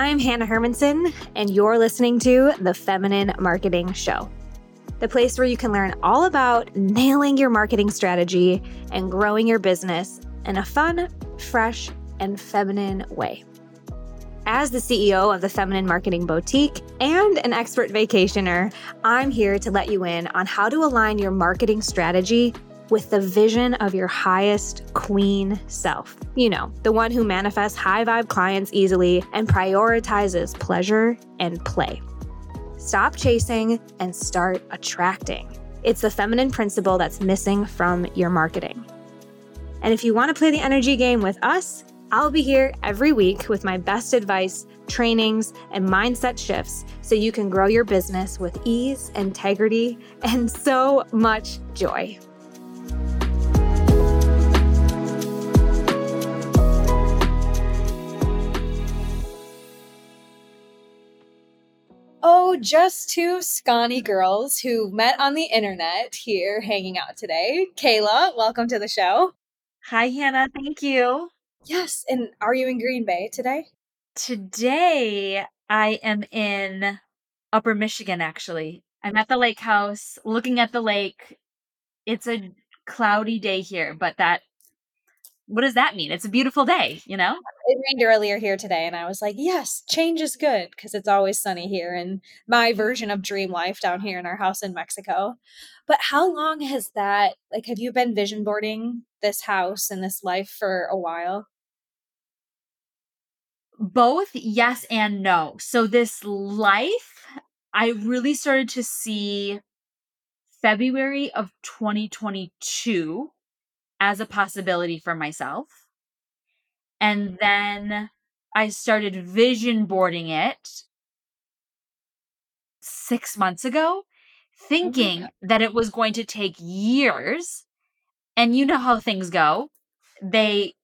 I'm Hannah Hermanson, and you're listening to The Feminine Marketing Show, the place where you can learn all about nailing your marketing strategy and growing your business in a fun, fresh, and feminine way. As the CEO of the Feminine Marketing Boutique and an expert vacationer, I'm here to let you in on how to align your marketing strategy with the vision of your highest queen self. You know, the one who manifests high vibe clients easily and prioritizes pleasure and play. Stop chasing and start attracting. It's the feminine principle that's missing from your marketing. And if you want to play the energy game with us, I'll be here every week with my best advice, trainings, and mindset shifts so you can grow your business with ease, integrity, and so much joy. Just two scrawny girls who met on the internet here hanging out today. Kaela, welcome to the show. Hi, Hannah. Thank you. Yes. And are you in Green Bay today? Today, I am in Upper Michigan, actually. I'm at the lake house looking at the lake. It's a cloudy day here, but that what does that mean? It's a beautiful day, you know? It rained earlier here today, and I was like, yes, change is good because it's always sunny here and my version of dream life down here in our house in Mexico. But how long has that, like, have you been vision boarding this house and this life for a while? Both yes and no. So, this life, I really started to see February of 2022 as a possibility for myself. And then I started vision boarding it six months ago, oh thinking oh that it was going to take years. And you know how things go, they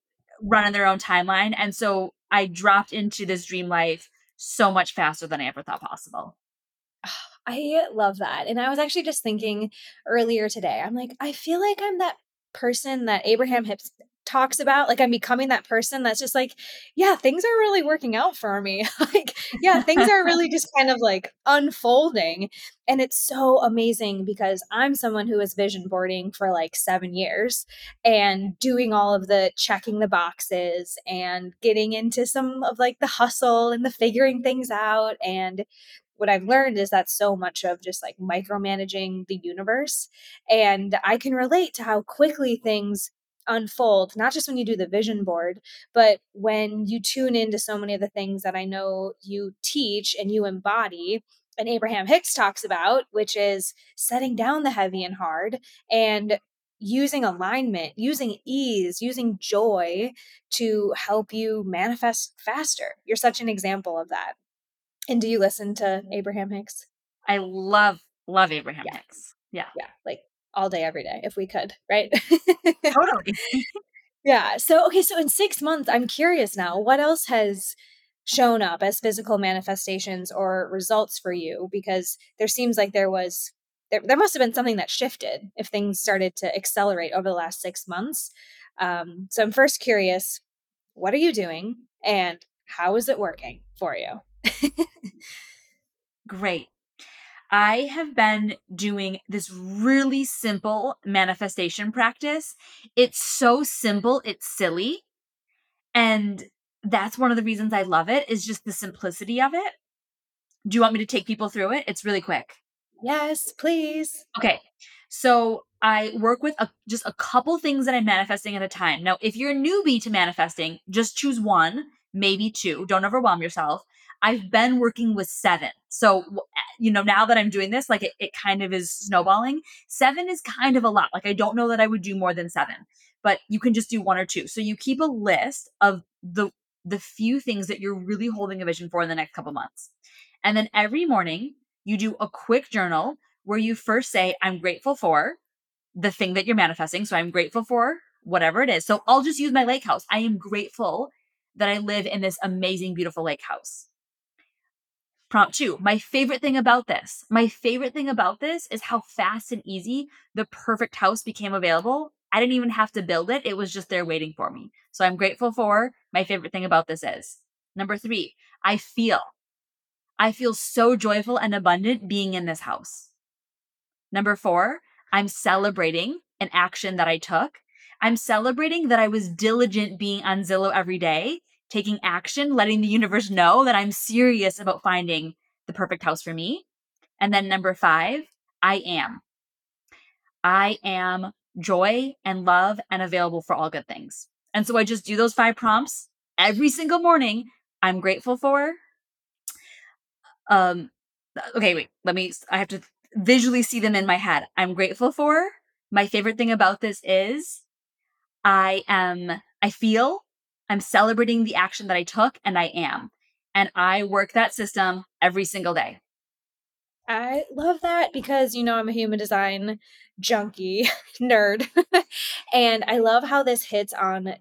run in their own timeline. And so I dropped into this dream life so much faster than I ever thought possible. Ah, I love that. And I was actually just thinking earlier today, I'm like, I feel like I'm that person that Abraham mm-hmm. Hicks talks about like i'm becoming that person that's just like yeah things are really working out for me. Like yeah things are really just kind of like unfolding and it's so amazing because i'm someone who was vision boarding for like 7 years and doing all of the checking the boxes and getting into some of like the hustle and the figuring things out and what I've learned is that so much of just like micromanaging the universe. And I can relate to how quickly things unfold, not just when you do the vision board, but when you tune into so many of the things that I know you teach and you embody. And Abraham Hicks talks about, which is setting down the heavy and hard and using alignment, using ease, using joy to help you manifest faster. You're such an example of that. And do you listen to Abraham Hicks? I love love Abraham yeah. Hicks. Yeah. Yeah, like all day every day if we could, right? totally. yeah. So okay, so in 6 months I'm curious now, what else has shown up as physical manifestations or results for you because there seems like there was there, there must have been something that shifted if things started to accelerate over the last six months. Um, so I'm first curious, what are you doing and how is it working for you? Great. I have been doing this really simple manifestation practice. It's so simple, it's silly. And that's one of the reasons I love it is just the simplicity of it. Do you want me to take people through it? It's really quick. Yes, please. Okay. So I work with a, just a couple things that I'm manifesting at a time. Now, if you're a newbie to manifesting, just choose one, maybe two. Don't overwhelm yourself. I've been working with seven. So, eh, you know, now that I'm doing this, like it, it kind of is snowballing. Seven is kind of a lot. Like, I don't know that I would do more than seven, but you can just do one or two. So, you keep a list of the the few things that you're really holding a vision for in the next couple months. And then every morning, you do a quick journal where you first say, I'm grateful for the thing that you're manifesting. So I'm grateful for whatever it is. So I'll just use my lake house. I am grateful that I live in this amazing, beautiful lake house. Prompt two, my favorite thing about this, my favorite thing about this is how fast and easy the perfect house became available. I didn't even have to build it, it was just there waiting for me. So I'm grateful for my favorite thing about this is. Number three, I feel. I feel so joyful and abundant being in this house. Number four, I'm celebrating an action that I took. I'm celebrating that I was diligent being on Zillow every day, taking action, letting the universe know that I'm serious about finding the perfect house for me. And then number five, I am. I am joy and love and available for all good things. And so I just do those five prompts every single morning. I'm grateful for. Um, okay, wait, let me, I have to visually see them in my head. I'm grateful for. My favorite thing about this is I am, I feel I'm celebrating the action that I took and I am. And I work that system every single day. I love that because you know I'm a human design junkie nerd. and I love how this hits on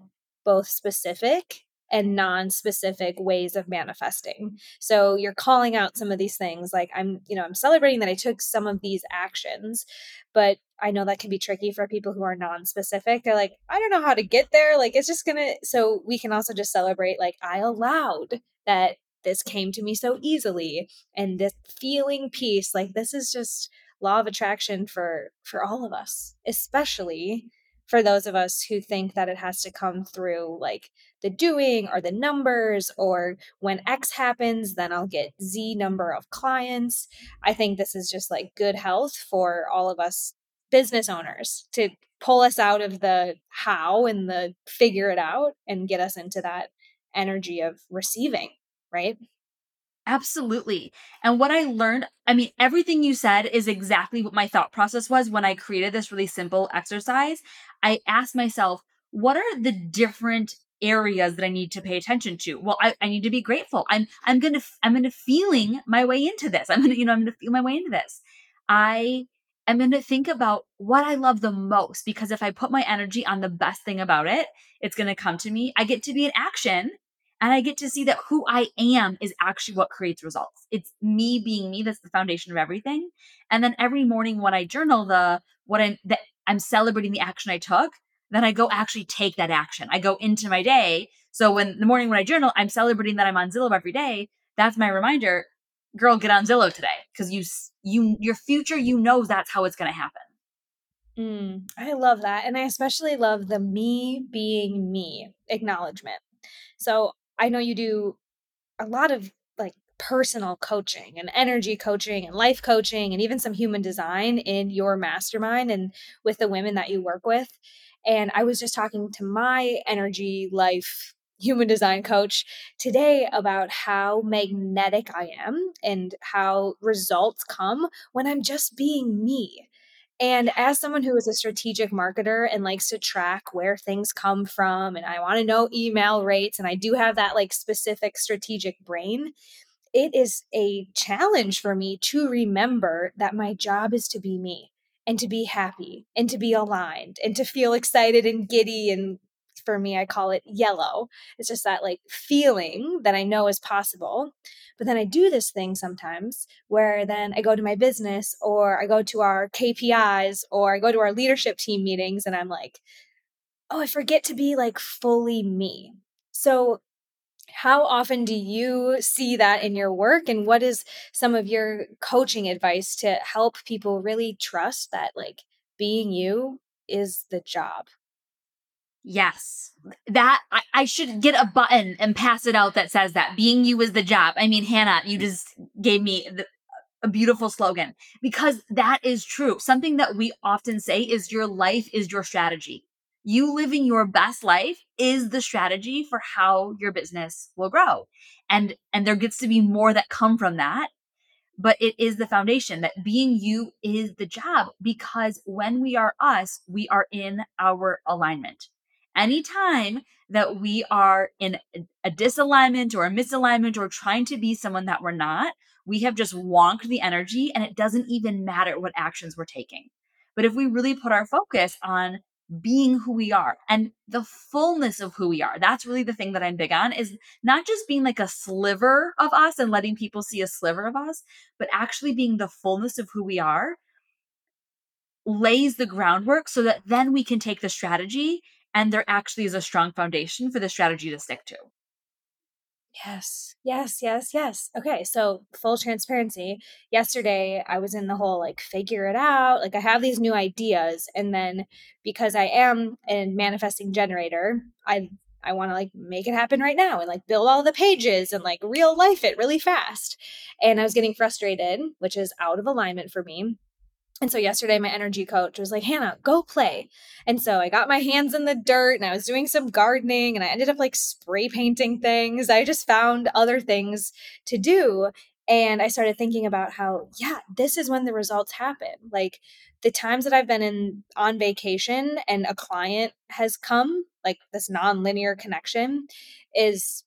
both specific and non-specific ways of manifesting. So you're calling out some of these things like I'm, you know, I'm celebrating that I took some of these actions, but I know that can be tricky for people who are non-specific. They're like, I don't know how to get there. Like it's just to so we can also just celebrate like I allowed that this came to me so easily and this feeling peace like this is just law of attraction for for all of us especially for those of us who think that it has to come through like the doing or the numbers or when x happens then i'll get z number of clients i think this is just like good health for all of us business owners to pull us out of the how and the figure it out and get us into that energy of receiving right? Absolutely. And what I learned, I mean, everything you said is exactly what my thought process was when I created this really simple exercise. I asked myself, what are the different areas that I need to pay attention to? Well, I, I need to be grateful. I'm I'm gonna I'm gonna feeling my way into this. I'm gonna, you know, I'm gonna feel my way into this. I am gonna think about what I love the most because if I put my energy on the best thing about it, it's gonna come to me. I get to be in action and I get to see that who I am is actually what creates results. It's me being me. That's the foundation of everything. And then every morning when I journal the what I'm that I'm celebrating the action I took, then I go actually take that action. I go into my day. So when the morning when I journal, I'm celebrating that I'm on Zillow every day. That's my reminder. Girl, get on Zillow today because you you your future you know that's how it's going to happen. Mm, I love that. And I especially love the me being me acknowledgement. So I know you do a lot of like personal coaching and energy coaching and life coaching and even some human design in your mastermind and with the women that you work with. And I was just talking to my energy life human design coach today about how magnetic I am and how results come when I'm just being me. And as someone who is a strategic marketer and likes to track where things come from, and I want to know email rates, and I do have that like specific strategic brain, it is a challenge for me to remember that my job is to be me and to be happy and to be aligned and to feel excited and giddy and for me, I call it yellow. It's just that like feeling that I know is possible. But then I do this thing sometimes where then I go to my business or I go to our KPIs or I go to our leadership team meetings and I'm like, oh, I forget to be like fully me. So, how often do you see that in your work? And what is some of your coaching advice to help people really trust that like being you is the job? Yes. That I, I, should get a button and pass it out that says that being you is the job. I mean, Hannah, you mm. just gave me the, a beautiful slogan because that is true. Something that we often say is your life is your strategy. You living your best life is the strategy for how your business will grow. And and there gets to be more that come from that but it is the foundation that being you is the job because when we are us, we are in our alignment anytime that we are in a disalignment or a misalignment or trying to be someone that we're not, we have just wonked the energy and it doesn't even matter what actions we're taking. But if we really put our focus on being who we are and the fullness of who we are, that's really the thing that I'm big on is not just being like a sliver of us and letting people see a sliver of us, but actually being the fullness of who we are lays the groundwork so that then we can take the strategy and there actually is a strong foundation for the strategy to stick to. Yes, yes, yes, yes. Okay, so full transparency. Yesterday, I was in the whole like figure it out. Like, I have these new ideas, and then because I am a manifesting generator, I I want to like make it happen right now and like build all the pages and like real life it really fast. And I was getting frustrated, which is out of alignment for me. And so yesterday, my energy coach was like, Hannah, go play. And so I got my hands in the dirt and I was doing some gardening and I ended up like spray painting things. I just found other things to do. And I started thinking about how, yeah, this is when the results happen. Like the times that I've been in on vacation and a client has come, like this non-linear connection is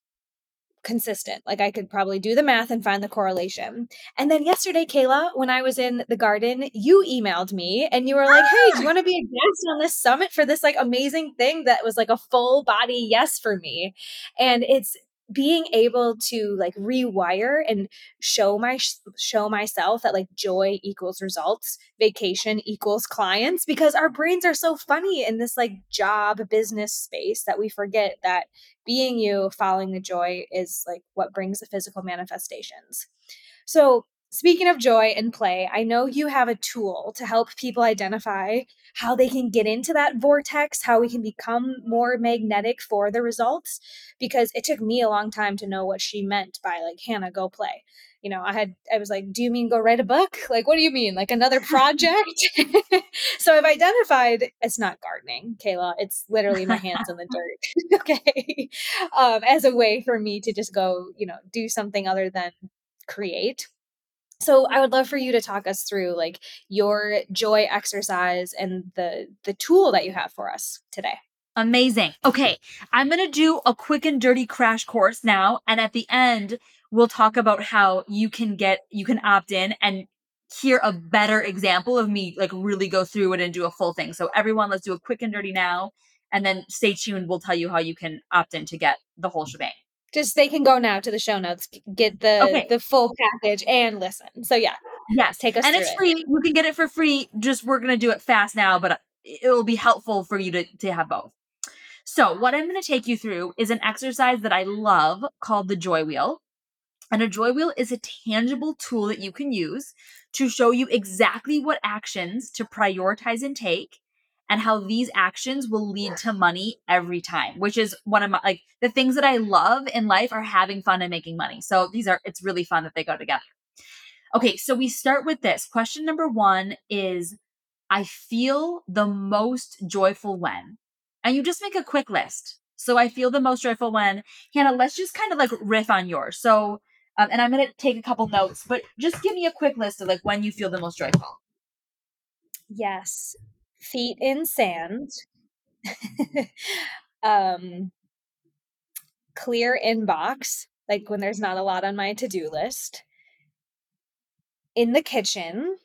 consistent. Like I could probably do the math and find the correlation. And then yesterday, Kaela, when I was in the garden, you emailed me and you were like, "Hey, do you ah! want to be a guest on this summit for this like amazing thing that was like a full body yes for me?" And it's being able to like rewire and show my show myself that like joy equals results vacation equals clients because our brains are so funny in this like job business space that we forget that being you following the joy is like what brings the physical manifestations. So Speaking of joy and play, I know you have a tool to help people identify how they can get into that vortex, how we can become more magnetic for the results. Because it took me a long time to know what she meant by, like, Hannah, go play. You know, I had, I was like, do you mean go write a book? Like, what do you mean? Like another project? so I've identified it's not gardening, Kaela. It's literally my hands in the dirt. okay. Um, as a way for me to just go, you know, do something other than create so i would love for you to talk us through like your joy exercise and the the tool that you have for us today. Amazing. Okay i'm going to do a quick and dirty crash course now and at the end we'll talk about how you can get you can opt in and hear a better example of me like really go through it and do a full thing. So everyone let's do a quick and dirty now and then stay tuned. We'll tell you how you can opt in to get the whole shebang just they can go now to the show notes, get the okay. the full package and listen. So yeah. Yes. Take us And it's free. It. You can get it for free. Just we're going to do it fast now, but uh, it'll be helpful for you to to have both. So, what I'm going to take you through is an exercise that I love called the joy wheel. And a joy wheel is a tangible tool that you can use to show you exactly what actions to prioritize and take and how these actions will lead to money every time, which is one of my like the things that I love in life are having fun and making money. So these are it's really fun that they go together. Okay, so we start with this. Question number 1 is I feel the most joyful when. And you just make a quick list. So I feel the most joyful when. Hannah, let's just kind of like riff on yours. So um, and I'm going to take a couple notes, but just give me a quick list of like when you feel the most joyful. Yes feet in sand, um, clear inbox, like when there's not a lot on my to do list, in the kitchen.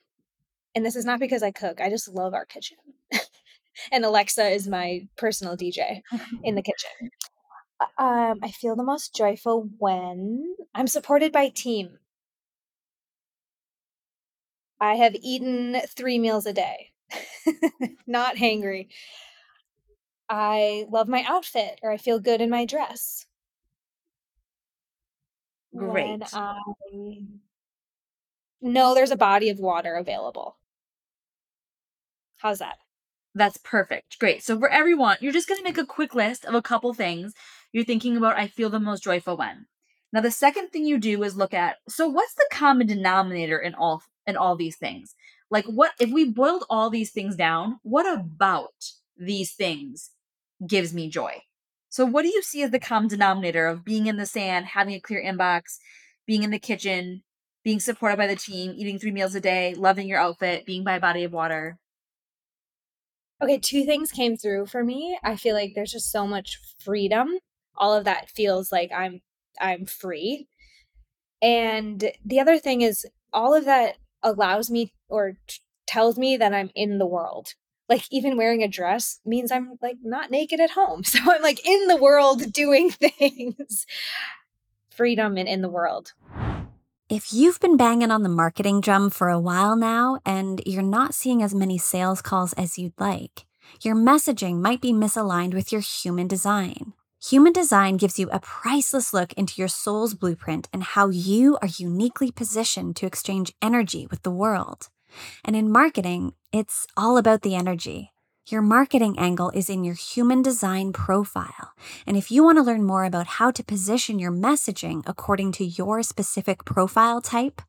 And this is not because I cook, I just love our kitchen. and Alexa is my personal DJ in the kitchen. Um, I feel the most joyful when I'm supported by team. I have eaten three meals a day. not hangry. I love my outfit or I feel good in my dress. Great. When I know there's a body of water available. How's that? That's perfect. Great. So for everyone, you're just going to make a quick list of a couple things you're thinking about I feel the most joyful when. Now the second thing you do is look at so what's the common denominator in all in all these things? Like, what if we boiled all these things down? What about these things gives me joy? So, what do you see as the common denominator of being in the sand, having a clear inbox, being in the kitchen, being supported by the team, eating three meals a day, loving your outfit, being by a body of water? Okay, two things came through for me. I feel like there's just so much freedom. All of that feels like I'm I'm free. And the other thing is all of that allows me or t- tells me that I'm in the world. Like even wearing a dress means I'm like not naked at home. So I'm like in the world doing things. Freedom and in the world. If you've been banging on the marketing drum for a while now and you're not seeing as many sales calls as you'd like, your messaging might be misaligned with your human design. Human design gives you a priceless look into your soul's blueprint and how you are uniquely positioned to exchange energy with the world. And in marketing, it's all about the energy. Your marketing angle is in your human design profile. And if you want to learn more about how to position your messaging according to your specific profile type,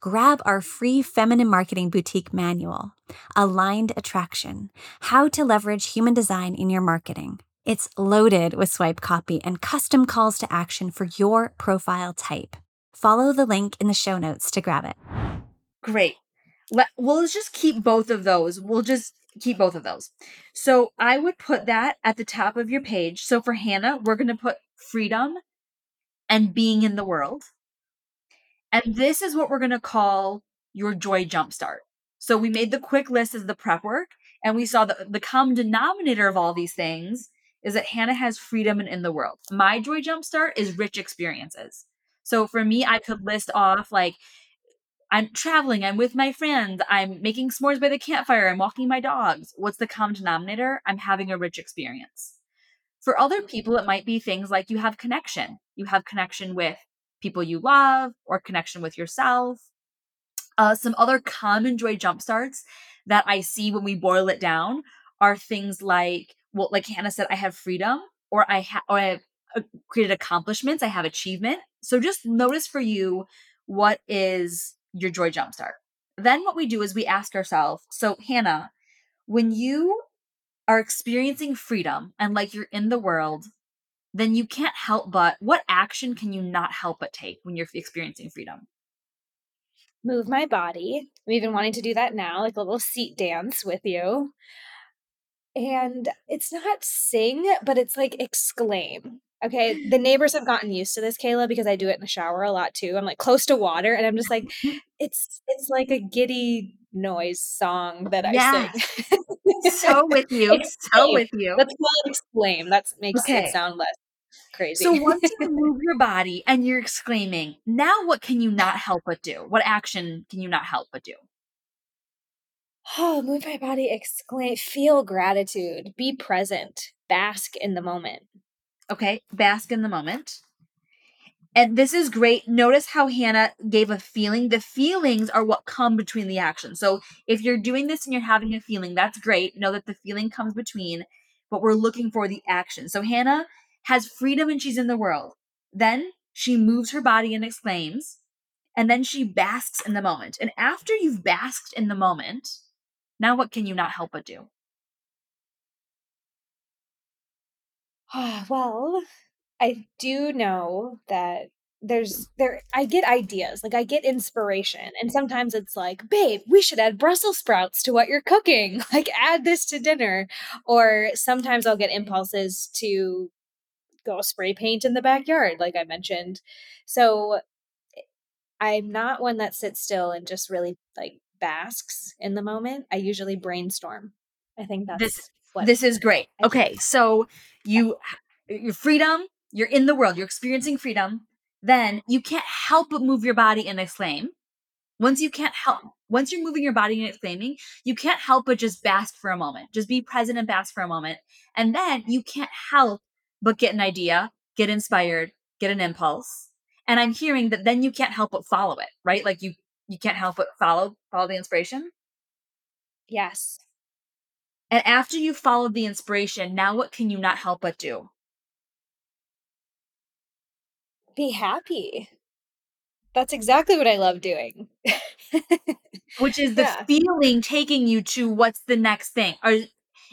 grab our free feminine marketing boutique manual, Aligned Attraction How to Leverage Human Design in Your Marketing. It's loaded with swipe copy and custom calls to action for your profile type. Follow the link in the show notes to grab it. Great. Well, Let, we'll just keep both of those. We'll just keep both of those. So I would put that at the top of your page. So for Hannah, we're going to put freedom and being in the world. And this is what we're going to call your joy jumpstart. So we made the quick list as the prep work, and we saw that the common denominator of all these things is that Hannah has freedom and in the world. My joy jumpstart is rich experiences. So for me, I could list off like I'm traveling, I'm with my friends, I'm making s'mores by the campfire, I'm walking my dogs. What's the common denominator? I'm having a rich experience. For other people, it might be things like you have connection. You have connection with people you love or connection with yourself. Uh, some other common joy jumpstarts that I see when we boil it down are things like, well, like Hannah said, I have freedom or I have, or I have uh, created accomplishments, I have achievement. So just notice for you what is your joy jumpstart. Then what we do is we ask ourselves, so Hannah, when you are experiencing freedom and like you're in the world, then you can't help but what action can you not help but take when you're experiencing freedom? Move my body. I'm even wanting to do that now, like a little seat dance with you. And it's not sing, but it's like exclaim. Okay, the neighbors have gotten used to this, Kaela, because I do it in the shower a lot too. I'm like close to water, and I'm just like, it's it's like a giddy noise song that I yeah. sing. so with you, so with you. Let's call it exclaim. That makes okay. it sound less crazy. So once you move your body and you're exclaiming, now what can you not help but do? What action can you not help but do? Oh, move my body, exclaim, feel gratitude, be present, bask in the moment. Okay, bask in the moment. And this is great. Notice how Hannah gave a feeling. The feelings are what come between the actions. So if you're doing this and you're having a feeling, that's great. Know that the feeling comes between, but we're looking for the action. So Hannah has freedom and she's in the world. Then she moves her body and exclaims, and then she basks in the moment. And after you've basked in the moment, now what can you not help but do? well, I do know that there's there I get ideas, like I get inspiration. And sometimes it's like, babe, we should add Brussels sprouts to what you're cooking. Like add this to dinner. Or sometimes I'll get impulses to go spray paint in the backyard, like I mentioned. So eh, I'm not one that sits still and just really like basks in the moment. I usually brainstorm. I think that's this what this is great. Okay, so you your freedom, you're in the world, you're experiencing freedom, then you can't help but move your body and exclaim. Once you can't help, once you're moving your body and exclaiming, you can't help but just bask for a moment. Just be present and bask for a moment. And then you can't help but get an idea, get inspired, get an impulse. And I'm hearing that then you can't help but follow it, right? Like you you can't help but follow follow the inspiration. Yes. And after you followed the inspiration, now what can you not help but do? Be happy. That's exactly what I love doing. Which is the yeah. feeling taking you to what's the next thing. Or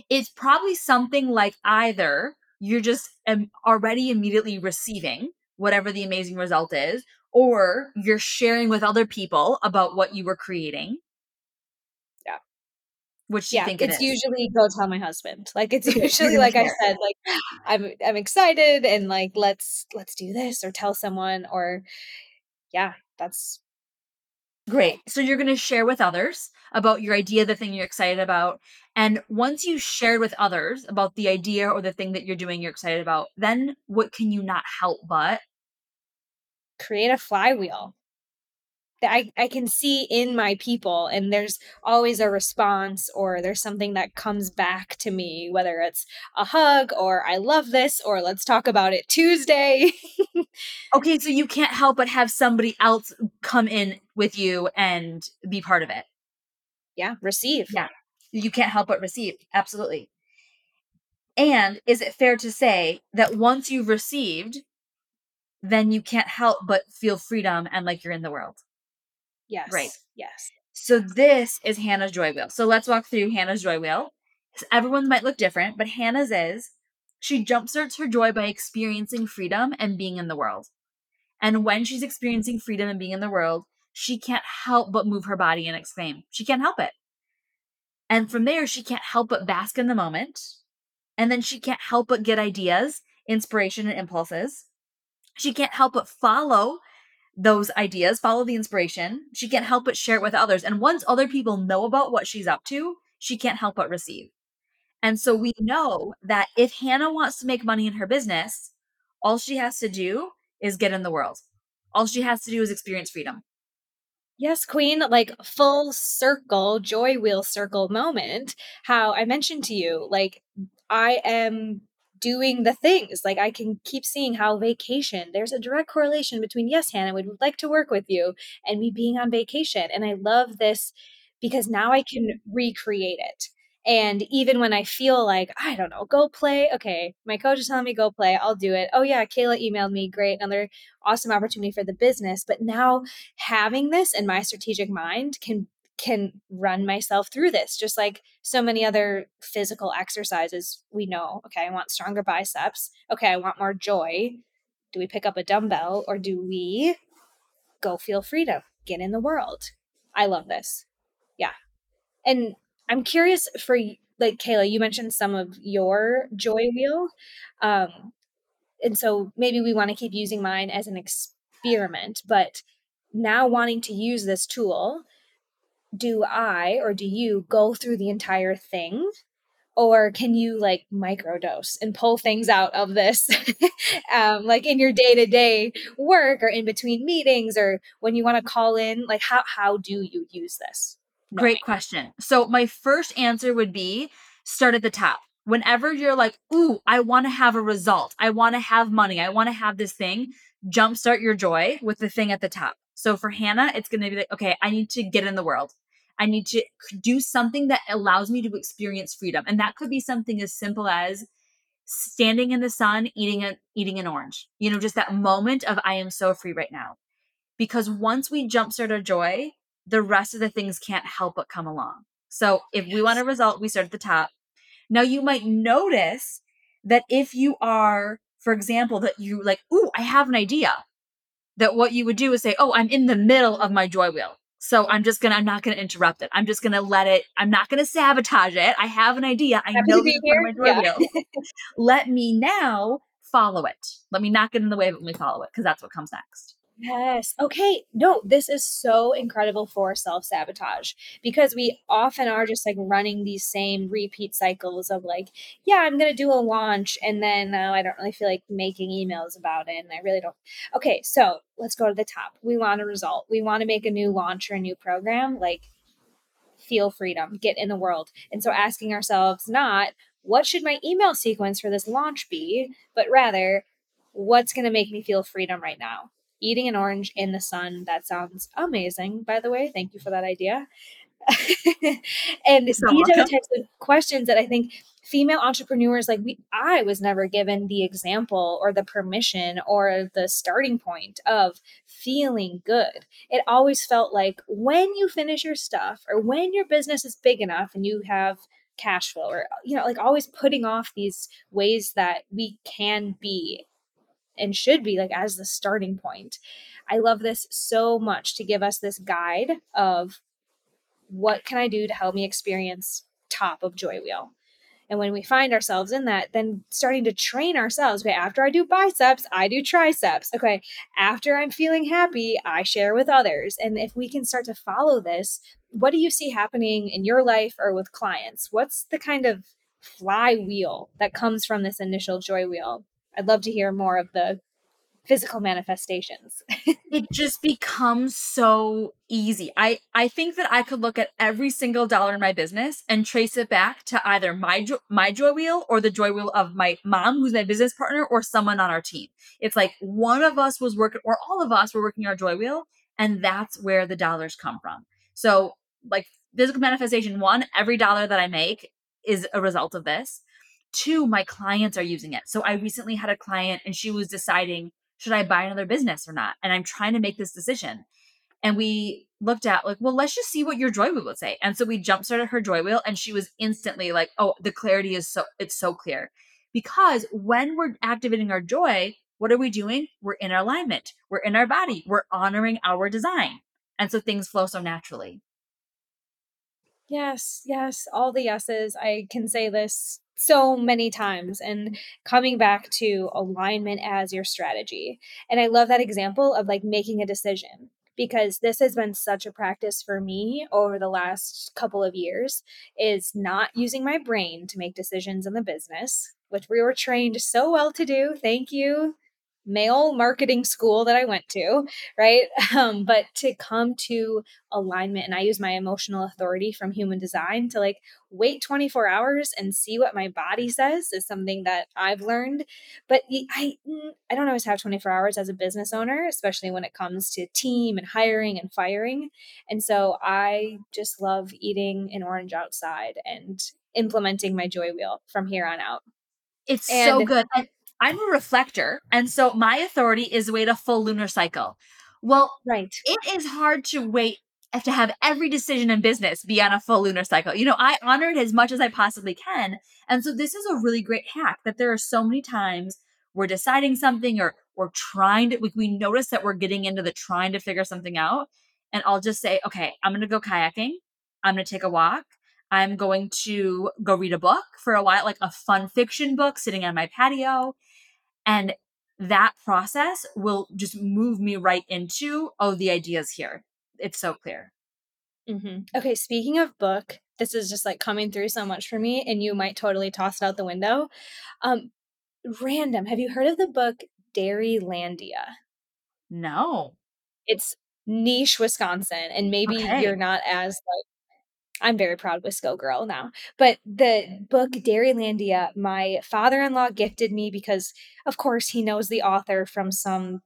it's probably something like either you're just um, already immediately receiving whatever the amazing result is, or you're sharing with other people about what you were creating Yeah. which yeah, think it's usually go tell my husband. Like it's usually like I said, like I'm I'm excited and like let's let's do this or tell someone or yeah, that's great. So you're going to share with others about your idea, the thing you're excited about. And once you shared with others about the idea or the thing that you're doing you're excited about, then what can you not help but create a flywheel that I, I can see in my people and there's always a response or there's something that comes back to me whether it's a hug or i love this or let's talk about it tuesday. Okay so you can't help but have somebody else come in with you and be part of it. Yeah receive. Yeah you can't help but receive absolutely. And is it fair to say that once you've received then you can't help but feel freedom and like you're in the world Yes. Right. Yes. So this is Hannah's joy wheel. So let's walk through Hannah's joy wheel. Everyone might look different, but Hannah's is she jumpstarts her joy by experiencing freedom and being in the world. And when she's experiencing freedom and being in the world, she can't help but move her body and exclaim. She can't help it. And from there, she can't help but bask in the moment. And then she can't help but get ideas, inspiration, and impulses. She can't help but follow those ideas, follow the inspiration. She can't help but share it with others. And once other people know about what she's up to, she can't help but receive. And so we know that if Hannah wants to make money in her business, all she has to do is get in the world. All she has to do is experience freedom. Yes, Queen, like full circle, joy wheel circle moment. How I mentioned to you, like, I am doing the things. Like I can keep seeing how vacation, there's a direct correlation between, yes, Hannah, would like to work with you and me being on vacation. And I love this because now I can recreate it. And even when I feel like, I don't know, go play, okay, my coach is telling me go play, I'll do it. Oh, yeah, Kaela emailed me, great, another awesome opportunity for the business. But now having this in my strategic mind can can run myself through this just like so many other physical exercises we know okay i want stronger biceps. Okay i want more joy. Do we pick up a dumbbell or do we go feel freedom? Get in the world. I love this. Yeah. And i'm curious for like kaela you mentioned some of your joy wheel um and so maybe we want to keep using mine as an experiment but now wanting to use this tool do I or do you go through the entire thing? Or can you like microdose and pull things out of this, um, like in your day to day work or in between meetings or when you want to call in? Like, how how do you use this? Great question. So my first answer would be start at the top. Whenever you're like, "Ooh, I want to have a result. I want to have money. I want to have this thing." Jumpstart your joy with the thing at the top. So for Hannah, it's going to be like, okay, I need to get in the world. I need to do something that allows me to experience freedom. And that could be something as simple as standing in the sun eating a eating an orange. You know, just that moment of I am so free right now. Because once we jumpstart our joy, the rest of the things can't help but come along. So if we want a result, we start at the top. Now you might notice that if you are, for example, that you like, ooh, I have an idea that what you would do is say, Oh, I'm in the middle of my joy wheel. So I'm just gonna, I'm not gonna interrupt it. I'm just gonna let it, I'm not gonna sabotage it. I have an idea. I Happy know this is my joy yeah. wheel. let me now follow it. Let me not get in the way, but let me follow it because that's what comes next. Yes. Okay. No, this is so incredible for self sabotage because we often are just like running these same repeat cycles of like, yeah, I'm going to do a launch and then uh, I don't really feel like making emails about it. And I really don't. Okay. So let's go to the top. We want a result. We want to make a new launch or a new program. Like, feel freedom, get in the world. And so asking ourselves not, what should my email sequence for this launch be, but rather, what's going to make me feel freedom right now? Eating an orange in the sun. That sounds amazing, by the way. Thank you for that idea. and these are the types of questions that I think female entrepreneurs like we I was never given the example or the permission or the starting point of feeling good. It always felt like when you finish your stuff or when your business is big enough and you have cash flow or you know like always putting off these ways that we can be and should be like as the starting point. I love this so much to give us this guide of what can I do to help me experience top of joy wheel. And when we find ourselves in that, then starting to train ourselves. Okay, after I do biceps, I do triceps. Okay, after I'm feeling happy, I share with others. And if we can start to follow this, what do you see happening in your life or with clients? What's the kind of flywheel that comes from this initial joy wheel? I'd love to hear more of the physical manifestations. it just becomes so easy. I I think that I could look at every single dollar in my business and trace it back to either my jo- my joy wheel or the joy wheel of my mom who's my business partner or someone on our team. It's like one of us was working or all of us were working our joy wheel and that's where the dollars come from. So like physical manifestation one, every dollar that I make is a result of this. Two, my clients are using it. So I recently had a client and she was deciding should I buy another business or not? And I'm trying to make this decision. And we looked at like, well, let's just see what your joy wheel would say. And so we jump started her joy wheel and she was instantly like, oh, the clarity is so it's so clear. Because when we're activating our joy, what are we doing? We're in alignment. We're in our body. We're honoring our design. And so things flow so naturally. Yes, yes, all the yeses. I can say this so many times and coming back to alignment as your strategy. And I love that example of like making a decision because this has been such a practice for me over the last couple of years is not using my brain to make decisions in the business, which we were trained so well to do. Thank you male marketing school that I went to, right? Um, but to come to alignment, and I use my emotional authority from human design to like wait 24 hours and see what my body says is something that I've learned. But I, mm, I don't always have 24 hours as a business owner, especially when it comes to team and hiring and firing. And so I just love eating an orange outside and implementing my joy wheel from here on out. It's and so good. I- I'm a reflector, and so my authority is wait a full lunar cycle. Well, right. It is hard to wait to have every decision in business be on a full lunar cycle. You know, I honor it as much as I possibly can. And so this is a really great hack that there are so many times we're deciding something or we're trying to we, we notice that we're getting into the trying to figure something out. And I'll just say, okay, I'm gonna go kayaking. I'm gonna take a walk. I'm going to go read a book for a while, like a fun fiction book sitting on my patio. And that process will just move me right into, oh, the ideas here. It's so clear. Mm-hmm. Okay, speaking of book, this is just like coming through so much for me, and you might totally toss it out the window. Um, random. Have you heard of the book Dairylandia? No. It's niche Wisconsin, and maybe okay. you're not as like I'm very proud Wisco girl now. But the book Dairylandia, my father-in-law gifted me because of course he knows the author from some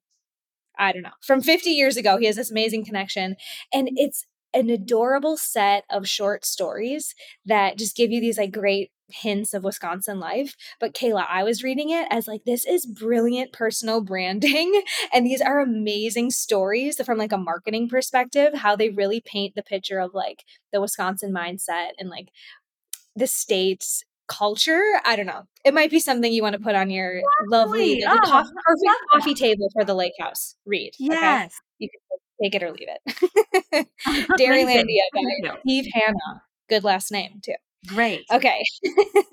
I don't know, from 50 years ago. He has this amazing connection and it's an adorable set of short stories that just give you these like great hints of Wisconsin life. But Kaela, I was reading it as like, this is brilliant personal branding. And these are amazing stories from like a marketing perspective, how they really paint the picture of like the Wisconsin mindset and like the state's culture. I don't know. It might be something you want to put on your lovely, oh, coffee, perfect coffee table for the lake house read. Yes. Okay? You can take it or leave it. Dairylandia by Steve Hanna. Good last name, too. Great. Okay.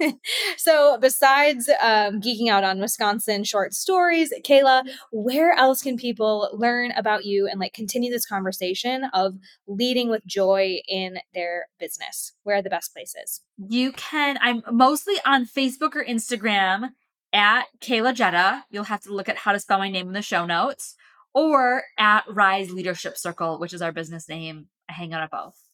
so, besides um, geeking out on Wisconsin short stories, Kaela, where else can people learn about you and like continue this conversation of leading with joy in their business? Where are the best places? You can, I'm mostly on Facebook or Instagram at Kaela Gedda. You'll have to look at how to spell my name in the show notes or at Rise Leadership Circle, which is our business name. I hang out at both.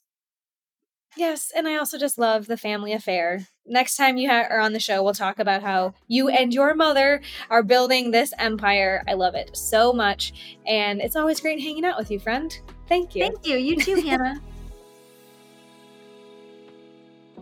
Yes, and I also just love the family affair. Next time you ha- are on the show, we'll talk about how you and your mother are building this empire. I love it so much, and it's always great hanging out with you, friend. Thank you. Thank you. You too, Hannah.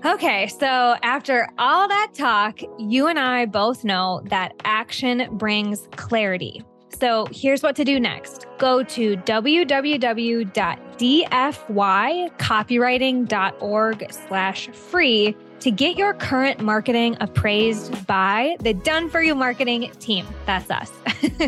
Okay, so after all that talk, you and I both know that action brings clarity. So here's what to do next go to www.dfycopywriting.org slash free to get your current marketing appraised by the Done For You marketing team. That's us.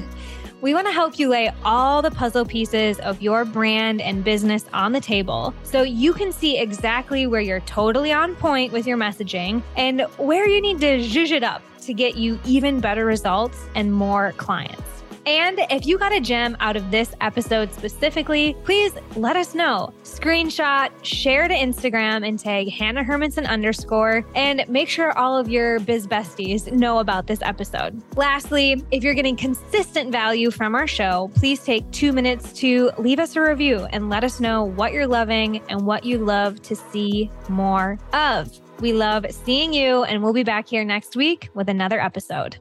we want to help you lay all the puzzle pieces of your brand and business on the table so you can see exactly where you're totally on point with your messaging and where you need to zhuzh it up to get you even better results and more clients. And if you got a gem out of this episode specifically, please let us know. Screenshot, share to Instagram, and tag Hannah Hermanson underscore, and make sure all of your biz besties know about this episode. Lastly, if you're getting consistent value from our show, please take two minutes to leave us a review and let us know what you're loving and what you love to see more of. We love seeing you, and we'll be back here next week with another episode.